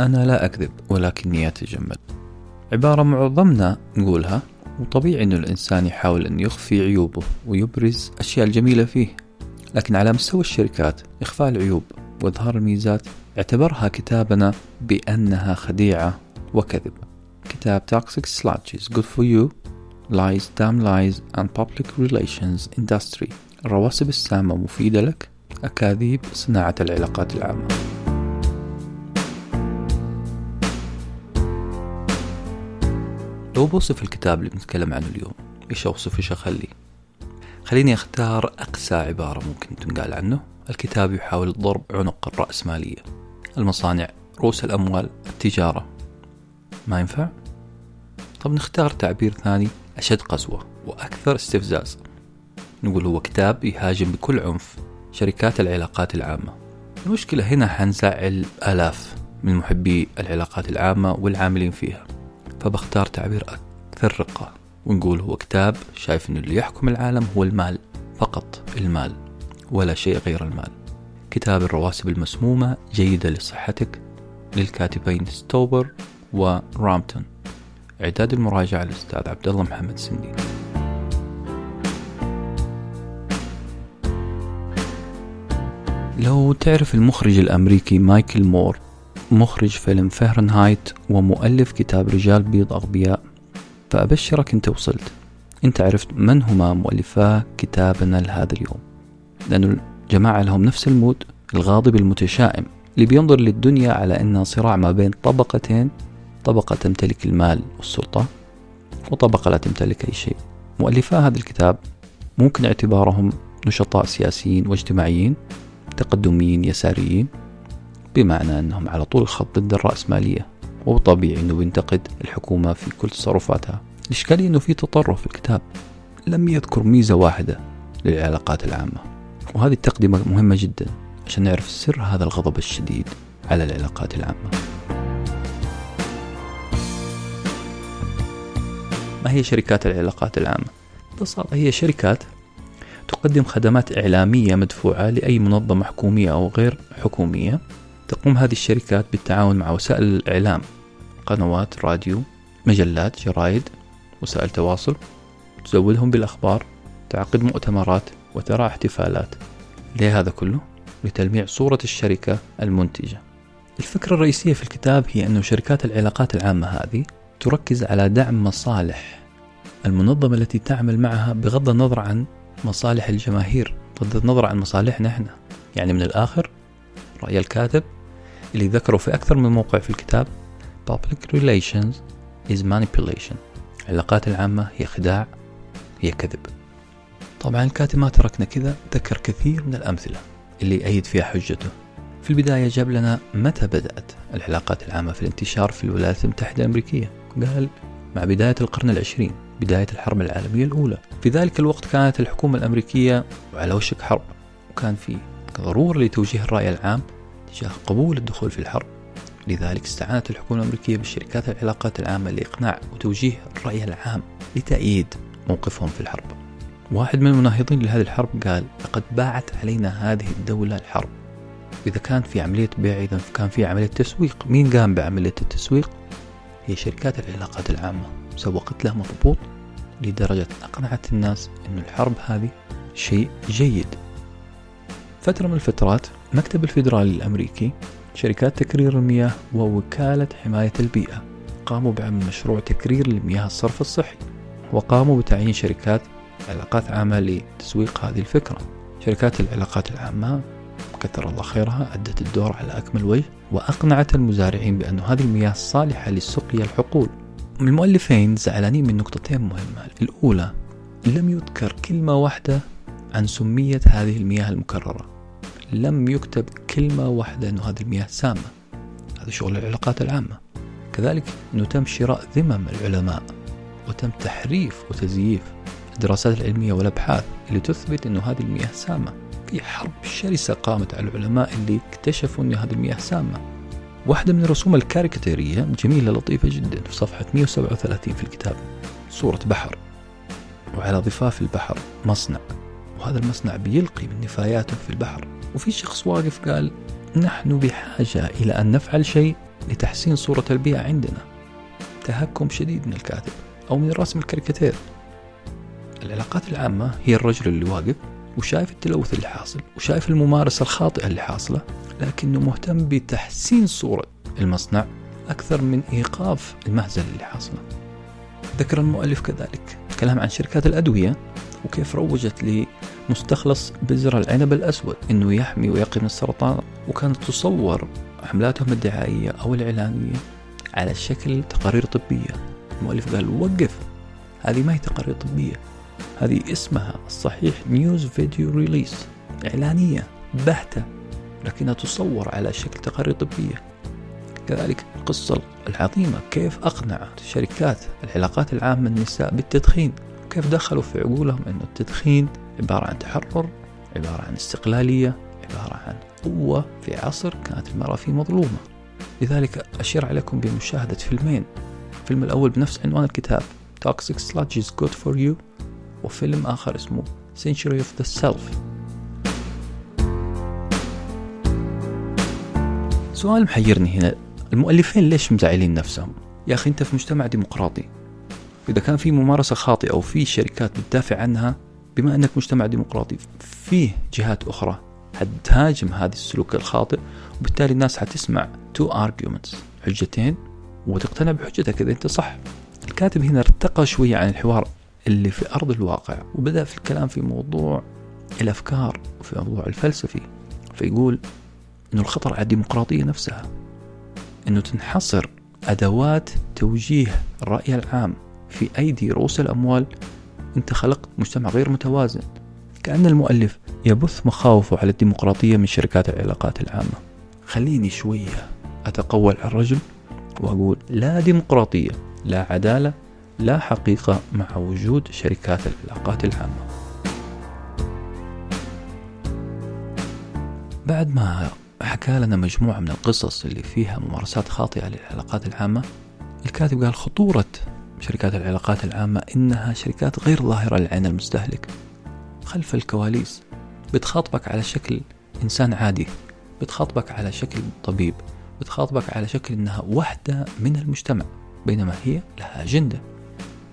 أنا لا أكذب ولكني أتجمل. عبارة معظمنا نقولها وطبيعي أن الإنسان يحاول أن يخفي عيوبه ويبرز أشياء الجميلة فيه. لكن على مستوى الشركات إخفاء العيوب وإظهار الميزات اعتبرها كتابنا بأنها خديعة وكذب. كتاب Toxic Sludge is good for you Lies, Damn Lies and Public Relations Industry. الرواسب السامة مفيدة لك أكاذيب صناعة العلاقات العامة. لو بوصف الكتاب اللي بنتكلم عنه اليوم. إيش أوصف؟ إيش أخلي؟ خليني أختار أقسى عبارة ممكن تنقال عنه. الكتاب يحاول ضرب عنق الرأسمالية. المصانع رؤوس الأموال التجارة. ما ينفع؟ طب نختار تعبير ثاني أشد قسوة وأكثر استفزاز. نقول هو كتاب يهاجم بكل عنف شركات العلاقات العامة. المشكلة هنا حنزعل آلاف من محبي العلاقات العامة والعاملين فيها. فبختار تعبير أكثر رقة ونقول هو كتاب شايف أنه اللي يحكم العالم هو المال فقط المال ولا شيء غير المال. كتاب الرواسب المسمومة جيدة لصحتك للكاتبين ستوبر ورامتون. إعداد المراجعة الأستاذ عبد الله محمد سندي. لو تعرف المخرج الأمريكي مايكل مور مخرج فيلم فهرنهايت ومؤلف كتاب رجال بيض أغبياء. فأبشرك أنت وصلت. أنت عرفت من هما مؤلفا كتابنا لهذا اليوم. لأن الجماعة لهم نفس ال mood الغاضب المتشائم اللي بينظر للدنيا على أنها صراع ما بين طبقتين طبقة تمتلك المال والسلطة وطبقة لا تمتلك أي شيء. مؤلفا هذا الكتاب ممكن اعتبارهم نشطاء سياسيين واجتماعيين تقدميين يساريين بمعنى أنهم على طول الخط ضد الرأسمالية وطبيعي أنه بينتقد الحكومة في كل تصرفاتها. الإشكالية أنه في تطرف في الكتاب. لم يذكر ميزة واحدة للعلاقات العامة وهذه التقدمة مهمة جدا عشان نعرف سر هذا الغضب الشديد على العلاقات العامة. ما هي شركات العلاقات العامة؟ ببساطة هي شركات تقدم خدمات إعلامية مدفوعة لأي منظمة حكومية أو غير حكومية تقوم هذه الشركات بالتعاون مع وسائل الإعلام قنوات راديو مجلات جرائد وسائل تواصل تزودهم بالأخبار تعقد مؤتمرات وترى احتفالات ليه هذا كله؟ لتلميع صورة الشركة المنتجة الفكرة الرئيسية في الكتاب هي أن شركات العلاقات العامة هذه تركز على دعم مصالح المنظمة التي تعمل معها بغض النظر عن مصالح الجماهير بغض النظر عن مصالحنا إحنا يعني من الآخر رأي الكاتب اللي ذكره في أكثر من موقع في الكتاب Public Relations is Manipulation. العلاقات العامة هي خداع هي كذب. طبعا الكاتب ما تركنا كذا ذكر كثير من الأمثلة اللي يأيد فيها حجته. في البداية جاب لنا متى بدأت العلاقات العامة في الانتشار في الولايات المتحدة الأمريكية؟ قال مع بداية القرن العشرين بداية الحرب العالمية الأولى. في ذلك الوقت كانت الحكومة الأمريكية على وشك حرب وكان في ضرورة لتوجيه الرأي العام تجاه قبول الدخول في الحرب. لذلك استعانت الحكومة الأمريكية بالشركات العلاقات العامة لإقناع وتوجيه الرأي العام لتأييد موقفهم في الحرب. واحد من المناهضين لهذه الحرب قال لقد باعت علينا هذه الدولة الحرب. إذا كان في عملية بيع إذا كان في عملية تسويق مين قام بعملية التسويق؟ هي شركات العلاقات العامة. سوقت لها مضبوط لدرجة أقنعت الناس أن الحرب هذه شيء جيد. فترة من الفترات مكتب الفيدرالي الأمريكي شركات تكرير المياه ووكالة حماية البيئة قاموا بعمل مشروع تكرير لمياه الصرف الصحي وقاموا بتعيين شركات علاقات عامة لتسويق هذه الفكرة. شركات العلاقات العامة كثر الله خيرها أدت الدور على أكمل وجه وأقنعت المزارعين بأن هذه المياه صالحة لسقيا الحقول. المؤلفين زعلانين من نقطتين مهمة. الأولى لم يذكر كلمة واحدة عن سمية هذه المياه المكررة. لم يكتب كلمة واحدة أن هذه المياه سامة. هذا شغل العلاقات العامة. كذلك أنه تم شراء ذمم العلماء وتم تحريف وتزييف الدراسات العلمية والأبحاث اللي تثبت أن هذه المياه سامة. في حرب شرسة قامت على العلماء اللي اكتشفوا أن هذه المياه سامة. واحدة من الرسوم الكاريكاتيرية جميلة لطيفة جدا في صفحة 137 في الكتاب صورة بحر. وعلى ضفاف البحر مصنع وهذا المصنع بيلقي من نفاياته في البحر. وفي شخص واقف قال نحن بحاجة إلى أن نفعل شيء لتحسين صورة البيئة عندنا. تهكم شديد من الكاتب أو من راسم الكاريكاتير. العلاقات العامة هي الرجل اللي واقف وشايف التلوث اللي حاصل وشايف الممارسة الخاطئة اللي حاصلة لكنه مهتم بتحسين صورة المصنع أكثر من إيقاف المهزلة اللي حاصلة. ذكر المؤلف كذلك كلام عن شركات الأدوية وكيف روجت لمستخلص بذر العنب الأسود. أنه يحمي ويقي من السرطان. وكانت تصور حملاتهم الدعائية أو الإعلانية على شكل تقارير طبية. المؤلف قال وقف هذه ما هي تقارير طبية. هذه اسمها الصحيح نيوز فيديو ريليس إعلانية بحتة. لكنها تصور على شكل تقارير طبية. كذلك القصة العظيمة كيف أقنعت شركات العلاقات العامة النساء بالتدخين؟ كيف دخلوا في عقولهم أن التدخين عبارة عن تحرر عبارة عن استقلالية عبارة عن قوة في عصر كانت المرأة فيه مظلومة. لذلك أشير عليكم بمشاهدة فيلمين. الفيلم الأول بنفس عنوان الكتاب Toxic Sludge is Good for You وفيلم آخر اسمه Century of the Self. سؤال محيرني هنا المؤلفين ليش مزعلين نفسهم؟ يا أخي أنت في مجتمع ديمقراطي. إذا كان في ممارسة خاطئة أو في شركات بتدافع عنها بما أنك مجتمع ديمقراطي فيه جهات أخرى حتهاجم هذا السلوك الخاطئ وبالتالي الناس حتسمع تو arguments حجتين وتقتنع بحجتك إذا أنت صح. الكاتب هنا ارتقى شوية عن الحوار اللي في أرض الواقع وبدأ في الكلام في موضوع الأفكار وفي موضوع الفلسفي فيقول أنه الخطر على الديمقراطية نفسها أنه تنحصر أدوات توجيه الرأي العام في أيدي رؤوس الأموال أنت خلقت مجتمع غير متوازن. كأن المؤلف يبث مخاوفه على الديمقراطية من شركات العلاقات العامة. خليني شوية أتقول على الرجل وأقول لا ديمقراطية لا عدالة لا حقيقة مع وجود شركات العلاقات العامة. بعد ما حكى لنا مجموعة من القصص اللي فيها ممارسات خاطئة للعلاقات العامة الكاتب قال خطورة شركات العلاقات العامة إنها شركات غير ظاهرة للعين المستهلك خلف الكواليس. بتخاطبك على شكل إنسان عادي بتخاطبك على شكل طبيب بتخاطبك على شكل إنها واحدة من المجتمع بينما هي لها أجندة.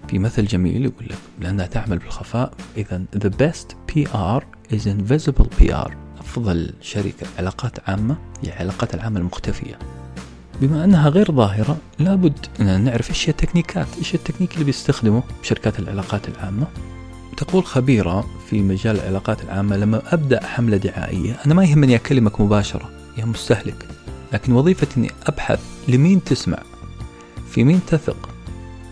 في مثل جميل يقول لك لأنها تعمل بالخفاء إذا the best PR is invisible PR أفضل شركة علاقات عامة هي العلاقات العامة المختفية. بما أنها غير ظاهرة لابد أن نعرف إيش هي التكنيكات إيش التكنيك اللي بيستخدمه شركات العلاقات العامة. تقول خبيرة في مجال العلاقات العامة لما أبدأ حملة دعائية أنا ما يهمني أكلمك مباشرة يا مستهلك لكن وظيفتي أني أبحث لمين تسمع في مين تثق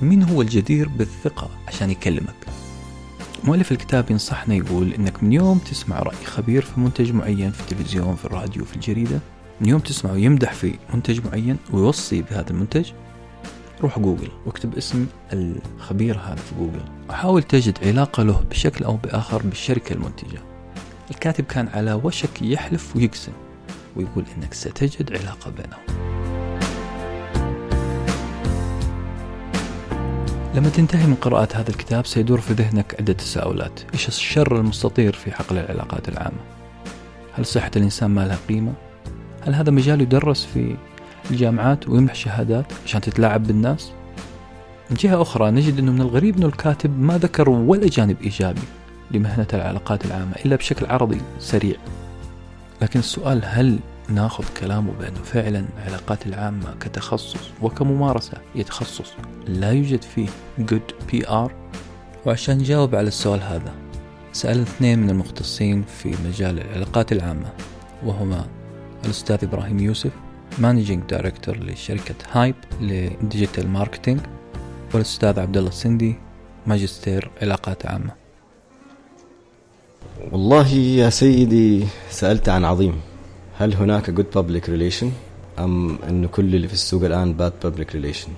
مين هو الجدير بالثقة عشان يكلمك. مؤلف الكتاب ينصحنا يقول إنك من يوم تسمع رأي خبير في منتج معين في التلفزيون في الراديو في الجريدة يوم تسمعه يمدح في منتج معين ويوصي بهذا المنتج روح جوجل واكتب اسم الخبير هذا في جوجل وحاول تجد علاقة له بشكل أو بآخر بالشركة المنتجة الكاتب كان على وشك يحلف ويقسم ويقول إنك ستجد علاقة بينهم لما تنتهي من قراءة هذا الكتاب سيدور في ذهنك عدة تساؤلات إيش الشر المستطير في حقل العلاقات العامة؟ هل صحة الإنسان ما لها قيمة؟ هل هذا مجال يدرس في الجامعات ويمنح شهادات عشان تتلاعب بالناس؟ من جهة أخرى نجد أنه من الغريب أنه الكاتب ما ذكر ولا جانب إيجابي لمهنة العلاقات العامة إلا بشكل عرضي سريع لكن السؤال هل ناخذ كلامه بأنه فعلا العلاقات العامة كتخصص وكممارسة هي تخصص لا يوجد فيه good PR وعشان نجاوب على السؤال هذا سألنا اثنين من المختصين في مجال العلاقات العامة وهما الأستاذ إبراهيم يوسف managing director لشركة Hype ل digital marketing والأستاذ عبد الله السندي ماجستير علاقات عامة. والله يا سيدي سألت عن عظيم. هل هناك good public relation أم انه كل اللي في السوق الآن bad public relation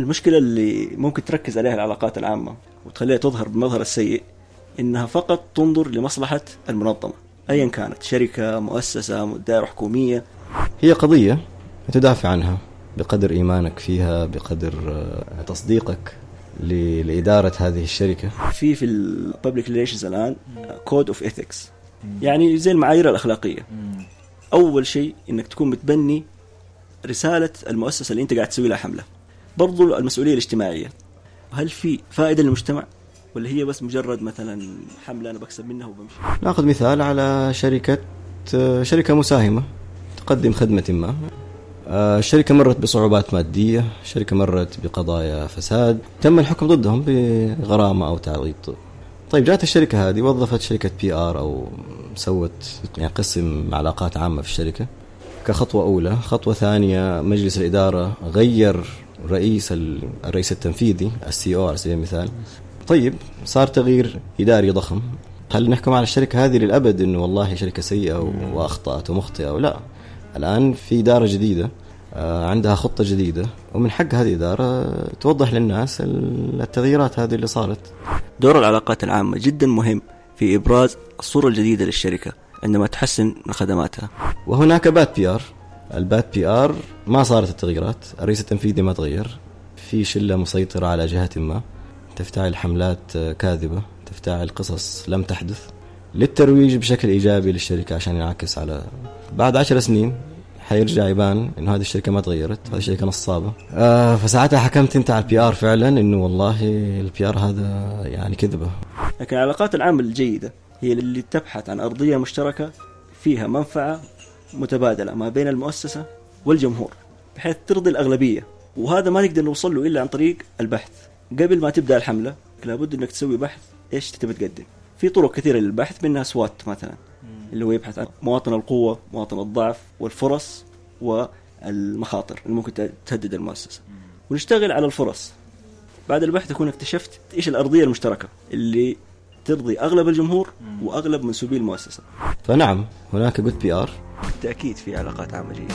المشكلة اللي ممكن تركز عليها العلاقات العامة وتخليها تظهر بالمظهر السيء إنها فقط تنظر لمصلحة المنظمة. ايا كانت شركة مؤسسة دائره حكومية. هي قضية تدافع عنها بقدر إيمانك فيها بقدر آه، تصديقك لإدارة هذه الشركة. في في ال public relations الآن code of ethics يعني زي المعايير الأخلاقية. أول شيء إنك تكون متبني رسالة المؤسسة اللي أنت قاعد تسوي لها حملة. برضو المسؤولية الاجتماعية. هل في فائدة للمجتمع؟ ولا هي بس مجرد مثلا حملة أنا بكسب منها وبمشي؟ نأخذ مثال على شركة شركة مساهمة تقدم خدمة ما. آه، الشركة مرت بصعوبات مادية شركة مرت بقضايا فساد. تم الحكم ضدهم بغرامة أو تعويض. طيب جات الشركة هذه وظفت شركة PR أو سوت يعني قسم علاقات عامة في الشركة كخطوة أولى. خطوة ثانية مجلس الإدارة غير رئيس الرئيس التنفيذي ال CEO على سبيل المثال طيب صار تغيير إداري ضخم. هل نحكم على الشركة هذه للأبد أنه والله شركة سيئة وأخطأت ومخطئة؟ ولا الآن في إدارة جديدة آه، عندها خطة جديدة ومن حق هذه الإدارة توضح للناس التغييرات هذه اللي صارت. دور العلاقات العامة جدا مهم في إبراز الصورة الجديدة للشركة عندما تحسن من خدماتها. وهناك bad PR. ال bad PR ما صارت التغييرات الرئيس التنفيذي ما تغير؟ في شلة مسيطرة على جهة ما. تفتعل حملات كاذبة تفتعل قصص لم تحدث للترويج بشكل إيجابي للشركة عشان ينعكس على بعد عشر سنين حيرجع يبان إنه هذه الشركة ما تغيرت هذه الشركة نصابة. آه فساعتها حكمت أنت على ال PR فعلا إنه والله ال PR هذا يعني كذبة. لكن العلاقات العامة الجيدة هي اللي تبحث عن أرضية مشتركة فيها منفعة متبادلة ما بين المؤسسة والجمهور بحيث ترضي الأغلبية وهذا ما نقدر نوصل له إلا عن طريق البحث. قبل ما تبدأ الحملة لابد إنك تسوي بحث إيش تبي تقدم. في طرق كثيرة للبحث منها SWOT مثلا اللي هو يبحث عن مواطن القوة مواطن الضعف والفرص والمخاطر اللي ممكن تهدد المؤسسة. ونشتغل على الفرص. بعد البحث تكون اكتشفت إيش الأرضية المشتركة اللي ترضي أغلب الجمهور وأغلب منسوبي المؤسسة. فنعم هناك good PR بالتأكيد في علاقات عامة جيدة.